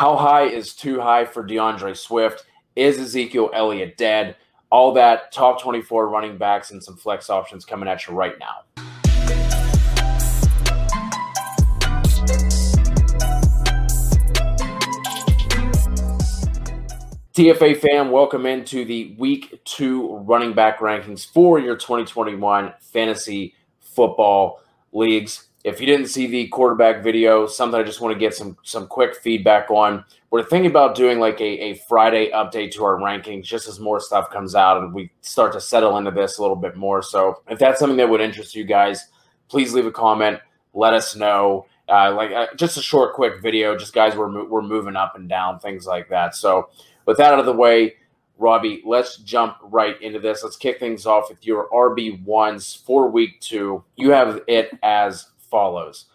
How high is too high for DeAndre Swift? Is Ezekiel Elliott dead? All that top 24 running backs and some flex options coming at you right now. TFA fam, welcome into the week two running back rankings for your 2021 fantasy football leagues. If you didn't see the quarterback video, something I just want to get some some quick feedback on. We're thinking about doing like a, a Friday update to our rankings just as more stuff comes out and we start to settle into this a little bit more. So if that's something that would interest you guys, please leave a comment. Let us know. Uh, like uh, just a short, quick video. Just guys, we're we're moving up and down, things like that. So with that out of the way, Robbie, let's jump right into this. Let's kick things off with your RB ones for week two. You have it as follows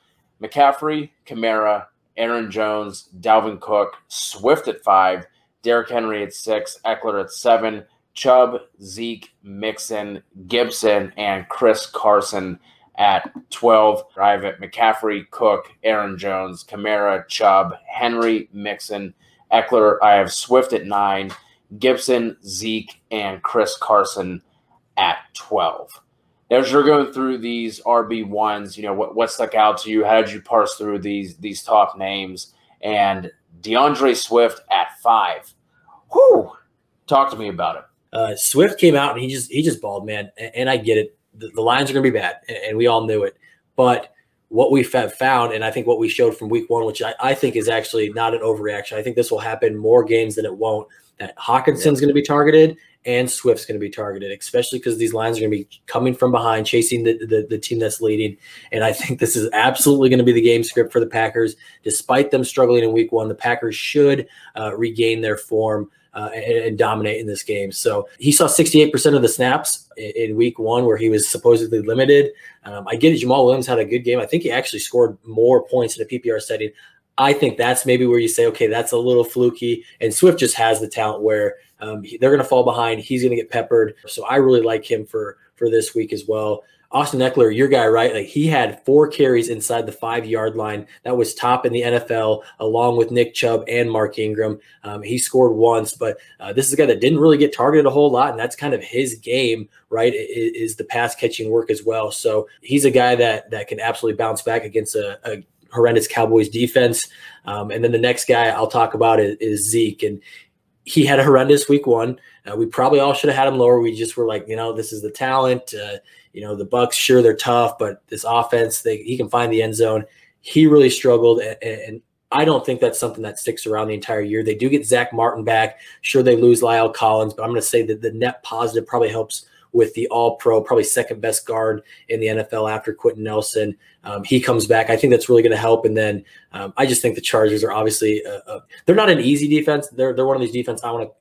McCaffrey, Kamara, Aaron Jones, Dalvin Cook, Swift at five, Derrick Henry at six, Ekeler at seven, Chubb, Zeke, Mixon, Gibson, and Chris Carson at 12. I have it McCaffrey, Cook, Aaron Jones, Kamara, Chubb, Henry, Mixon, Ekeler. I have Swift at nine, Gibson, Zeke, and Chris Carson at 12 as you're going through these RB ones, you know what what stuck out to you? How did you parse through these these top names? And DeAndre Swift at five. Whoo! Talk to me about it. Uh, Swift came out and he just he just balled, man. And, and I get it. The, the Lions are going to be bad, and, and, we all knew it. But what we have found, and I think what we showed from Week One, which I, I think is actually not an overreaction. I think this will happen more games than it won't. That Hockenson's yeah. going to be targeted, and Swift's going to be targeted, especially because these lines are going to be coming from behind, chasing the, the, the, team that's leading. And I think this is absolutely going to be the game script for the Packers. Despite them struggling in week one, the Packers should uh, regain their form. Uh, and, and, dominate in this game. So he saw 68% of the snaps in, in week one where he was supposedly limited. Um, I get it. Jamal Williams had a good game. I think he actually scored more points in a PPR setting. I think that's maybe where you say, okay, that's a little fluky. And Swift just has the talent where um, they're going to fall behind. He's going to get peppered. So I really like him for for this week as well. Austin Ekeler, your guy, right? Like he had four carries inside the five yard line. That was top in the NFL, along with Nick Chubb and Mark Ingram. Um, he scored once, but uh, this is a guy that didn't really get targeted a whole lot, and that's kind of his game, right? Is, is the pass catching work as well. So he's a guy that that can absolutely bounce back against a, a horrendous Cowboys defense. Um, and then the next guy I'll talk about is, is Zeke, and he had a horrendous week one. Uh, we probably all should have had him lower. We just were like, you know, this is the talent. Uh, you know, the Bucks, sure they're tough, but this offense, they, he can find the end zone. He really struggled, and, and, I don't think that's something that sticks around the entire year. They do get Zach Martin back. Sure, they lose La'el Collins, but I'm going to say that the net positive probably helps with the All Pro, probably second best guard in the NFL after Quenton Nelson. Um, he comes back. I think that's really going to help. And then um, I just think the Chargers are obviously uh, uh, they're not an easy defense. They're they're one of these defense I want to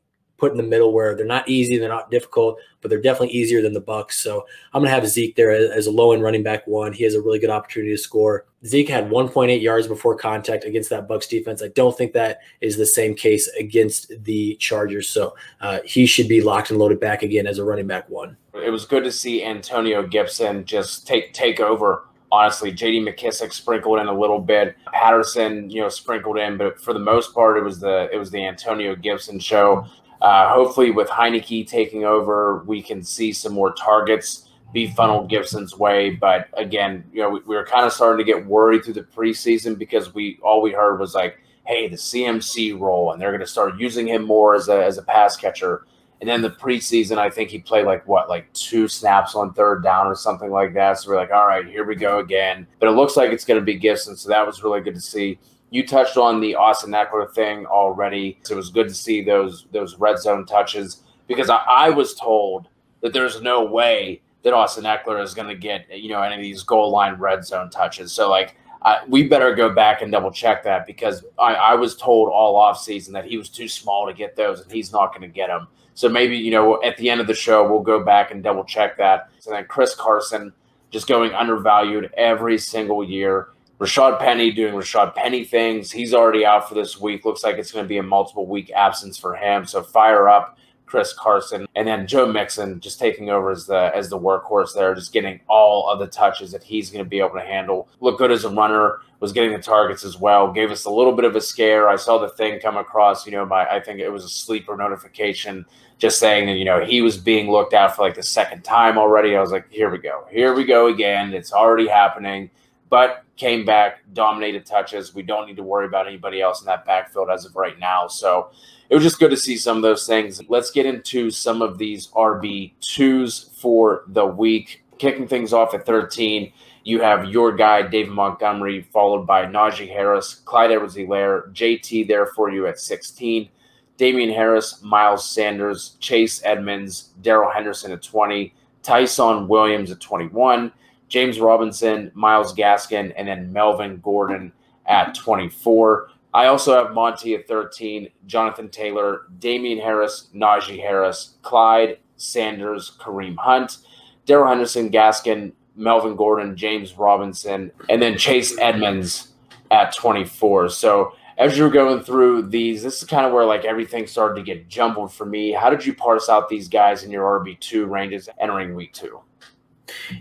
put in the middle where they're not easy, they're not difficult, but they're definitely easier than the Bucks. So I'm going to have Zeke there as, a low end running back one. He has a really good opportunity to score. Zeke had 1.8 yards before contact against that Bucks defense. I don't think that is the same case against the Chargers. So uh, he should be locked and loaded back again as a running back one. It was good to see Antonio Gibson just take take over honestly. J.D. McKissic sprinkled in a little bit. Patterson, you know, sprinkled in, but for the most part, it was the it was the Antonio Gibson show. Uh, hopefully, with Heinicke taking over, we can see some more targets be funneled Gibson's way. But again, you know, we, we were kind of starting to get worried through the preseason because we all we heard was like, "Hey, the CMC role," and they're going to start using him more as a as a pass catcher. And then the preseason, I think he played like what, like two snaps on third down or something like that. So we're like, all right, here we go again. But it looks like it's going to be Gibson. So that was really good to see. You touched on the Austin Ekeler thing already. So it was good to see those those red zone touches because I, I was told that there's no way that Austin Ekeler is going to get you know any of these goal line red zone touches. So like uh, we better go back and double check that because I, I was told all off season that he was too small to get those and he's not going to get them. So maybe, you know, at the end of the show, we'll go back and double check that. So then Chris Carson just going undervalued every single year. Rashad Penny doing Rashad Penny things. He's already out for this week. Looks like it's going to be a multiple week absence for him. So fire up Chris Carson, and then Joe Mixon just taking over as the as the workhorse there, just getting all of the touches that he's going to be able to handle. Look good as a runner, was getting the targets as well. Gave us a little bit of a scare. I saw the thing come across, you know, by I think it was a sleeper notification just saying that you know he was being looked at for like the second time already. I was like, here we go, here we go again. It's already happening. But came back, dominated touches. We don't need to worry about anybody else in that backfield as of right now. So it was just good to see some of those things. Let's get into some of these RB2s for the week. Kicking things off at 13, you have your guy, David Montgomery, followed by Najee Harris, Clyde Edwards Helaire, JT there for you at 16. Damien Harris, Miles Sanders, Chase Edmonds, Darrell Henderson at 20, Ty'Son Williams at 21, James Robinson, Myles Gaskin, and then Melvin Gordon at 24. I also have Monty at 13, Jonathan Taylor, Damien Harris, Najee Harris, Clyde, Sanders, Kareem Hunt, Darrell Henderson, Gaskin, Melvin Gordon, James Robinson, and then Chase Edmonds at 24. So as you're going through these, this is kind of where like everything started to get jumbled for me. How did you parse out these guys in your RB2 ranges entering week two?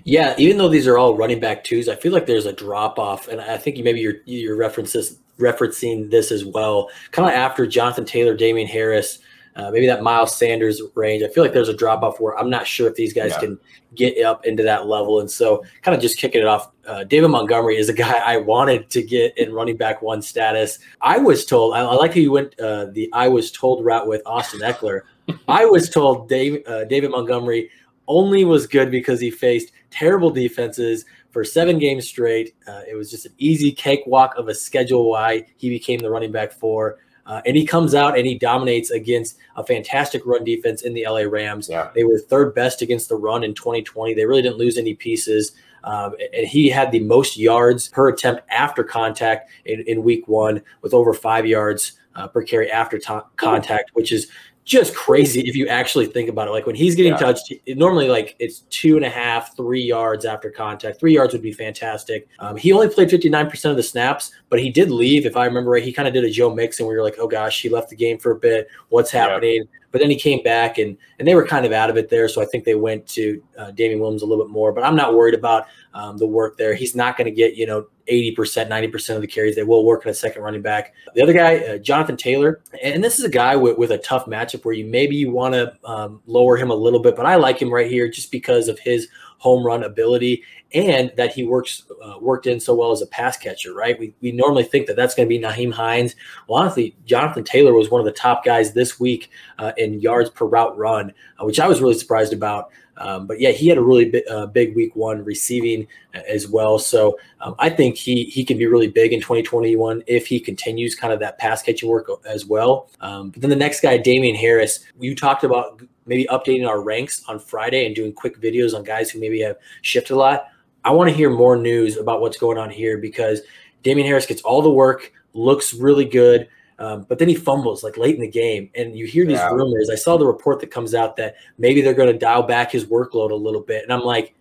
Yeah, even though these are all running back twos, I feel like there's a drop off, and I think maybe you're you're references referencing this as well. Kind of after Jonathan Taylor, Damien Harris, uh, maybe that Miles Sanders range. I feel like there's a drop off where I'm not sure if these guys yeah. can get up into that level. And so, kind of just kicking it off, uh, David Montgomery is a guy I wanted to get in running back one status. I was told, I, I like how you went uh, the I was told route with Austin Ekeler. I was told Dave, uh, David Montgomery only was good because he faced terrible defenses for seven games straight. Uh, it was just an easy cakewalk of a schedule why he became the running back four. Uh, and he comes out and he dominates against a fantastic run defense in the LA Rams. Yeah. They were third best against the run in 2020. They really didn't lose any pieces. Um, and he had the most yards per attempt after contact in, in week one with over five yards uh, per carry after t- contact, which is just crazy if you actually think about it. Like when he's getting yeah. touched, normally like it's two and a half, three yards after contact. Three yards would be fantastic. Um, he only played 59% of the snaps, but he did leave. If I remember right, he kind of did a Joe Mixon we were like, oh gosh, he left the game for a bit. What's happening? Yeah. But then he came back and and they were kind of out of it there. So I think they went to uh, Damien Williams a little bit more. But I'm not worried about um, the work there. He's not going to get you know 80%, 90% of the carries. They will work in a second running back. The other guy, uh, Jonathan Taylor, and this is a guy with, with a tough matchup where you maybe you want to um, lower him a little bit, but I like him right here just because of his home run ability and that he works uh, worked in so well as a pass catcher, right? We, we normally think that that's going to be Nyheim Hines. Well, honestly, Jonathan Taylor was one of the top guys this week uh, in yards per route run, uh, which I was really surprised about. Um, but yeah, he had a really big, uh, big week one receiving uh, as well. So um, I think he he can be really big in 2021 if he continues kind of that pass catching work as well. Um, but then the next guy, Damien Harris, you talked about maybe updating our ranks on Friday and doing quick videos on guys who maybe have shifted a lot. I want to hear more news about what's going on here because Damien Harris gets all the work, looks really good. Um, but then he fumbles like late in the game, and you hear these yeah. rumors. I saw the report that comes out that maybe they're going to dial back his workload a little bit, and I'm like,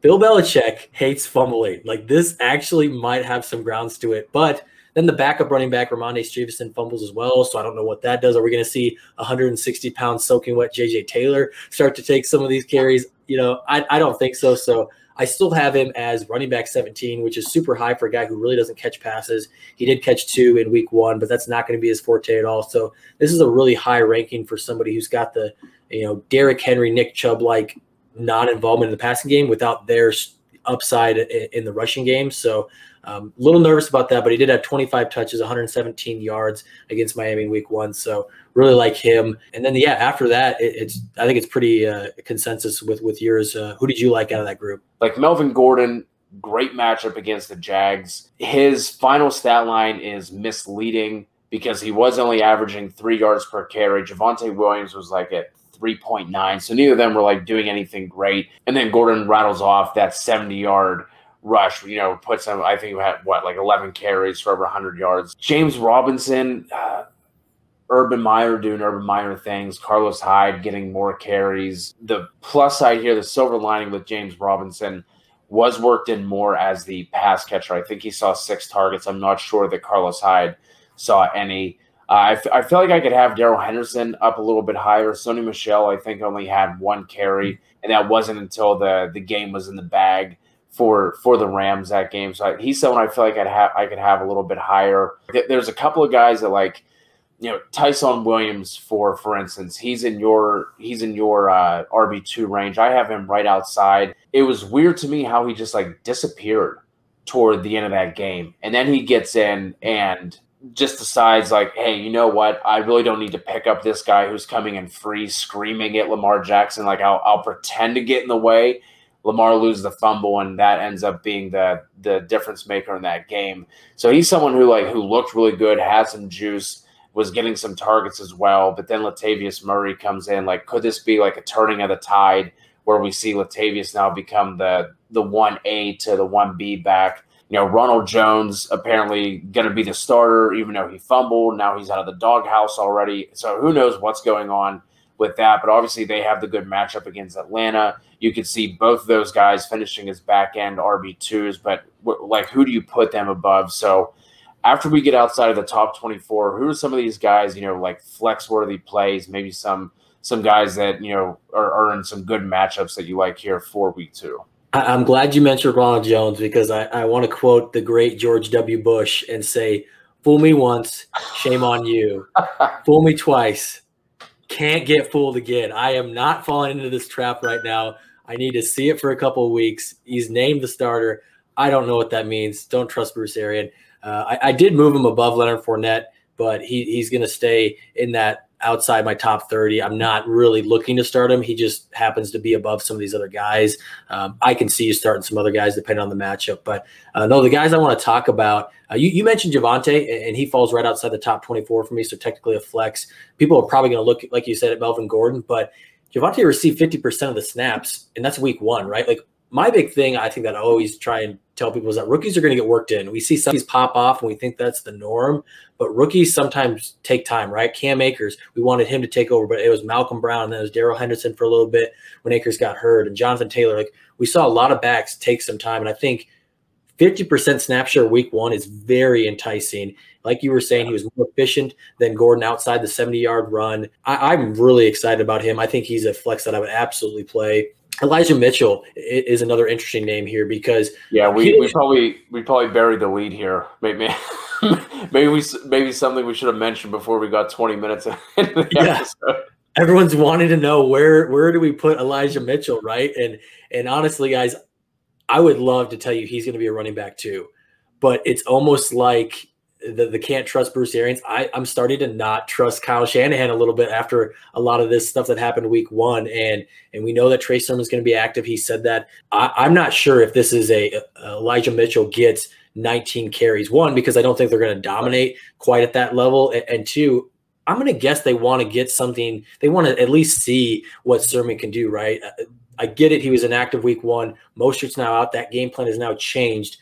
Bill Belichick hates fumbling. Like this actually might have some grounds to it, but then the backup running back Rhamondre Stevenson fumbles as well, so I don't know what that does. Are we going to see 160 pounds soaking wet JJ Taylor start to take some of these carries? You know, I, I don't think so. So I still have him as running back 17, which is super high for a guy who really doesn't catch passes. He did catch two in week one, but that's not going to be his forte at all. So this is a really high ranking for somebody who's got the, you know, Derrick Henry, Nick Chubb like non involvement in the passing game without their upside in the rushing game. So um, a little nervous about that, but he did have 25 touches, 117 yards against Miami in week one. So really like him. And then, yeah, after that, it, it's I think it's pretty uh, consensus with with yours. Uh, who did you like out of that group? Like Melvin Gordon, great matchup against the Jags. His final stat line is misleading because he was only averaging three yards per carry. Javonte Williams was like at 3.9. So neither of them were like doing anything great. And then Gordon rattles off that 70 yard rush, you know, puts him, I think, we had what, like 11 carries for over 100 yards. James Robinson, uh, Urban Meyer doing Urban Meyer things, Carlos Hyde getting more carries. The plus side here, the silver lining with James Robinson was worked in more as the pass catcher. I think he saw six targets. I'm not sure that Carlos Hyde saw any. Uh, I, f- I feel like I could have Darrell Henderson up a little bit higher. Sony Michel, I think, only had one carry, and that wasn't until the the game was in the bag for for the Rams that game. So I, he's someone I feel like I'd have I could have a little bit higher. There's a couple of guys that like you know Ty'Son Williams for for instance he's in your he's in your uh, RB two range. I have him right outside. It was weird to me how he just like disappeared toward the end of that game, and then he gets in and just decides like, hey, you know what? I really don't need to pick up this guy who's coming in free, screaming at Lamar Jackson. Like I'll, I'll pretend to get in the way. Lamar loses the fumble, and that ends up being the the difference maker in that game. So he's someone who like who looked really good, had some juice was getting some targets as well. But then Latavius Murray comes in. Like, could this be like a turning of the tide where we see Latavius now become the the one A to the one B back? You know, Ronald Jones apparently going to be the starter, even though he fumbled. Now he's out of the doghouse already. So who knows what's going on with that? But obviously, they have the good matchup against Atlanta. You could see both those guys finishing as back end RB twos. But like, who do you put them above? So after we get outside of the top 24, who are some of these guys, you know, like flex worthy plays, maybe some some guys that, you know, are, are in some good matchups that you like here for week two? I'm glad you mentioned Ronald Jones because I, I want to quote the great George W. Bush and say, Fool me once, shame on you. Fool me twice, can't get fooled again. I am not falling into this trap right now. I need to see it for a couple of weeks. He's named the starter. I don't know what that means. Don't trust Bruce Arian. Uh, I, I, did move him above Leonard Fournette, but he, he's going to stay in that outside my top 30. I'm not really looking to start him. He just happens to be above some of these other guys. Um, I can see you starting some other guys depending on the matchup. But uh, no, the guys I want to talk about, uh, you, you, mentioned Javonte, and he falls right outside the top 24 for me. So technically a flex. People are probably going to look, like you said, at Melvin Gordon, but Javonte received 50% of the snaps, and that's week one, right? Like my big thing, I think that I always try and tell people is that rookies are going to get worked in. We see some of these pop off and we think that's the norm, but rookies sometimes take time, right? Cam Akers, we wanted him to take over, but it was Malcolm Brown and then it was Darrell Henderson for a little bit when Akers got hurt and Jonathan Taylor. Like we saw a lot of backs take some time. And I think 50% snap share week one is very enticing. Like you were saying, he was more efficient than Gordon outside the 70 yard run. I, I'm really excited about him. I think he's a flex that I would absolutely play. Elijah Mitchell is another interesting name here because yeah, we, we probably we probably buried the lead here. Maybe maybe we maybe something we should have mentioned before we got twenty minutes into the yeah. episode. Everyone's wanting to know where where do we put Elijah Mitchell, right? And and honestly, guys, I would love to tell you he's going to be a running back too, but it's almost like the, the can't trust Bruce Arians. I, I'm starting to not trust Kyle Shanahan a little bit after a lot of this stuff that happened week one. And and we know that Trey Sermon's going to be active. He said that. I, am not sure if this is a, a Elijah Mitchell gets 19 carries. One, because I don't think they're going to dominate quite at that level. And, and two, I'm going to guess they want to get something. They want to at least see what Sermon can do, right? I get it. He was inactive week one. Mostert's now out. That game plan has now changed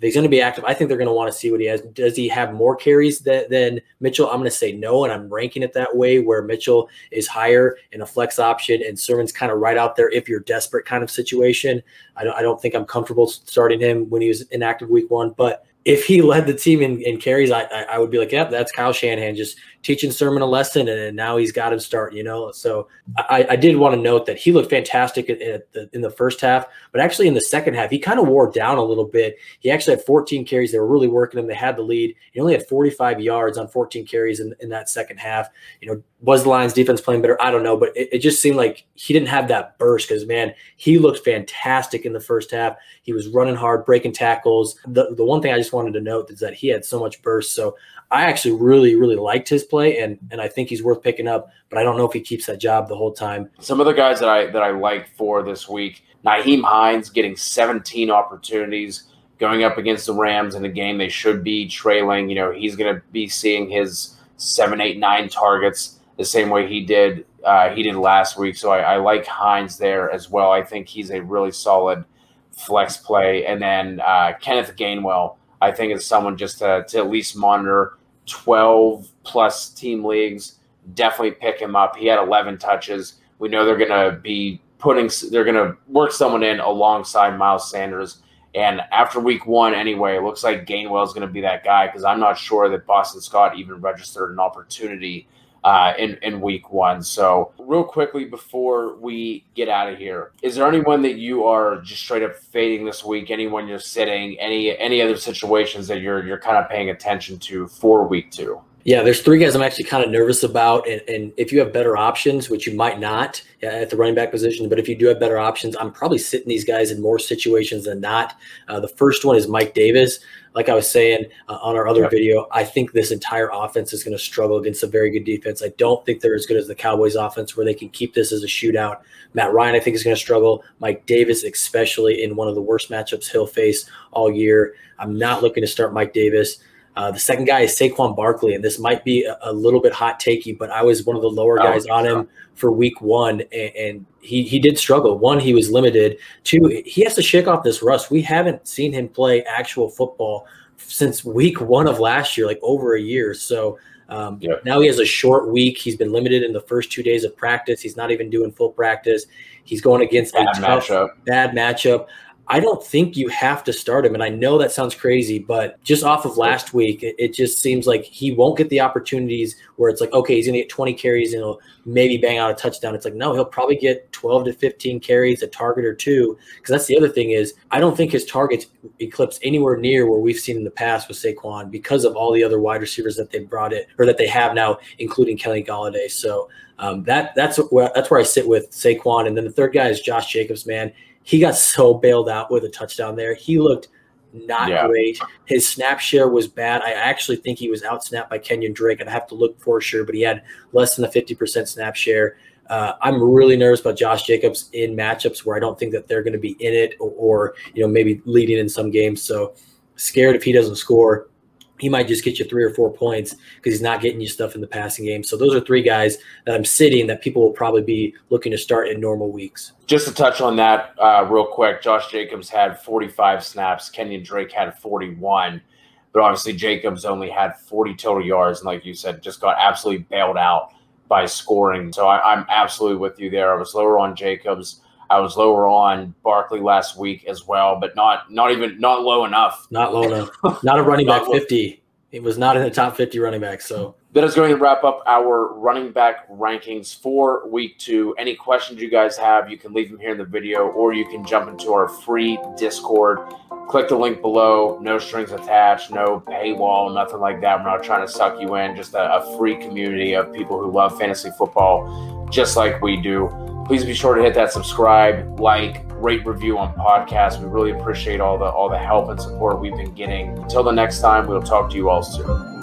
if he's going to be active, I think they're going to want to see what he has. Does he have more carries than, than Mitchell? I'm going to say no, and I'm ranking it that way, where Mitchell is higher in a flex option, and Sermon's kind of right out there if you're desperate kind of situation. I don't, I don't think I'm comfortable starting him when he was inactive week one, but if he led the team in, in carries, I, I would be like, yep, that's Kyle Shanahan just teaching Sermon a lesson, and now he's got him start. You know, so I, I did want to note that he looked fantastic in the, in the first half, but actually in the second half, he kind of wore down a little bit. He actually had 14 carries; they were really working him. They had the lead. He only had 45 yards on 14 carries in, in that second half. You know, was the Lions defense playing better? I don't know, but it, it just seemed like he didn't have that burst because man, he looked fantastic in the first half. He was running hard, breaking tackles. The the one thing I just wanted to note is that he had so much burst. So I actually really, really liked his play, and and I think he's worth picking up. But I don't know if he keeps that job the whole time. Some of the guys that I that I like for this week, Nyheim Hines getting 17 opportunities going up against the Rams in a game they should be trailing. You know, he's going to be seeing his seven, eight, nine targets the same way he did uh, he did last week. So I, I like Hines there as well. I think he's a really solid flex play. And then uh, Kenneth Gainwell, I think is someone just to, to at least monitor 12 plus team leagues. Definitely pick him up. He had 11 touches. We know they're going to be putting, they're going to work someone in alongside Miles Sanders And after week one, anyway, it looks like Gainwell is going to be that guy because I'm not sure that Boston Scott even registered an opportunity uh, in in week one. So, real quickly before we get out of here, is there anyone that you are just straight up fading this week? Anyone you're sitting? Any any other situations that you're you're kind of paying attention to for week two? Yeah, there's three guys I'm actually kind of nervous about, and, and if you have better options, which you might not at the running back position, but if you do have better options, I'm probably sitting these guys in more situations than not. Uh, the first one is Mike Davis like I was saying uh, on our other video, I think this entire offense is going to struggle against a very good defense. I don't think they're as good as the Cowboys offense where they can keep this as a shootout. Matt Ryan, I think, is going to struggle. Mike Davis, especially in one of the worst matchups he'll face all year. I'm not looking to start Mike Davis. Uh, the second guy is Saquon Barkley, and this might be a, a, little bit hot takey, but I was one of the lower guys on him for week one, and, and, he he did struggle. One, he was limited. Two, he has to shake off this rust. We haven't seen him play actual football since week one of last year, like over a year. So um, yep. now he has a short week. He's been limited in the first two days of practice. He's not even doing full practice. He's going against bad a tough, matchup. bad matchup. I don't think you have to start him. And I know that sounds crazy, but just off of last week, it, just seems like he won't get the opportunities where it's like, okay, he's going to get 20 carries and he'll maybe bang out a touchdown. It's like, no, he'll probably get 12 to 15 carries, a target or two. Because that's the other thing is, I don't think his targets eclipse anywhere near where we've seen in the past with Saquon because of all the other wide receivers that they brought it or that they have now, including Kenny Golladay. So um, that that's where that's where I sit with Saquon. And then the third guy is Josh Jacobs, man he got so bailed out with a touchdown there. He looked not yeah. great. His snap share was bad. I actually think he was outsnapped by Kenyon Drake. I'd have to look for sure, but he had less than a 50% snap share. Uh, I'm really nervous about Josh Jacobs in matchups where I don't think that they're going to be in it or, or, you know, maybe leading in some games. So scared if he doesn't score he might just get you three or four points because he's not getting you stuff in the passing game. So those are three guys that I'm sitting that people will probably be looking to start in normal weeks. Just to touch on that uh, real quick, Josh Jacobs had 45 snaps. Kenyon Drake had 41, but obviously Jacobs only had 40 total yards, and like you said, just got absolutely bailed out by scoring. So I, I'm absolutely with you there. I was lower on Jacobs. I was lower on Barkley last week as well, but not not even not low enough. Not low enough. not a running back fifty. It was not in the top fifty running back. So that is going to wrap up our running back rankings for week two. Any questions you guys have, you can leave them here in the video, or you can jump into our free Discord. Click the link below. No strings attached, no paywall, nothing like that. We're not trying to suck you in. Just a, a free community of people who love fantasy football, just like we do. Please be sure to hit that subscribe, like, rate, review on podcasts. We really appreciate all the all the help and support we've been getting. Until the next time, we'll talk to you all soon.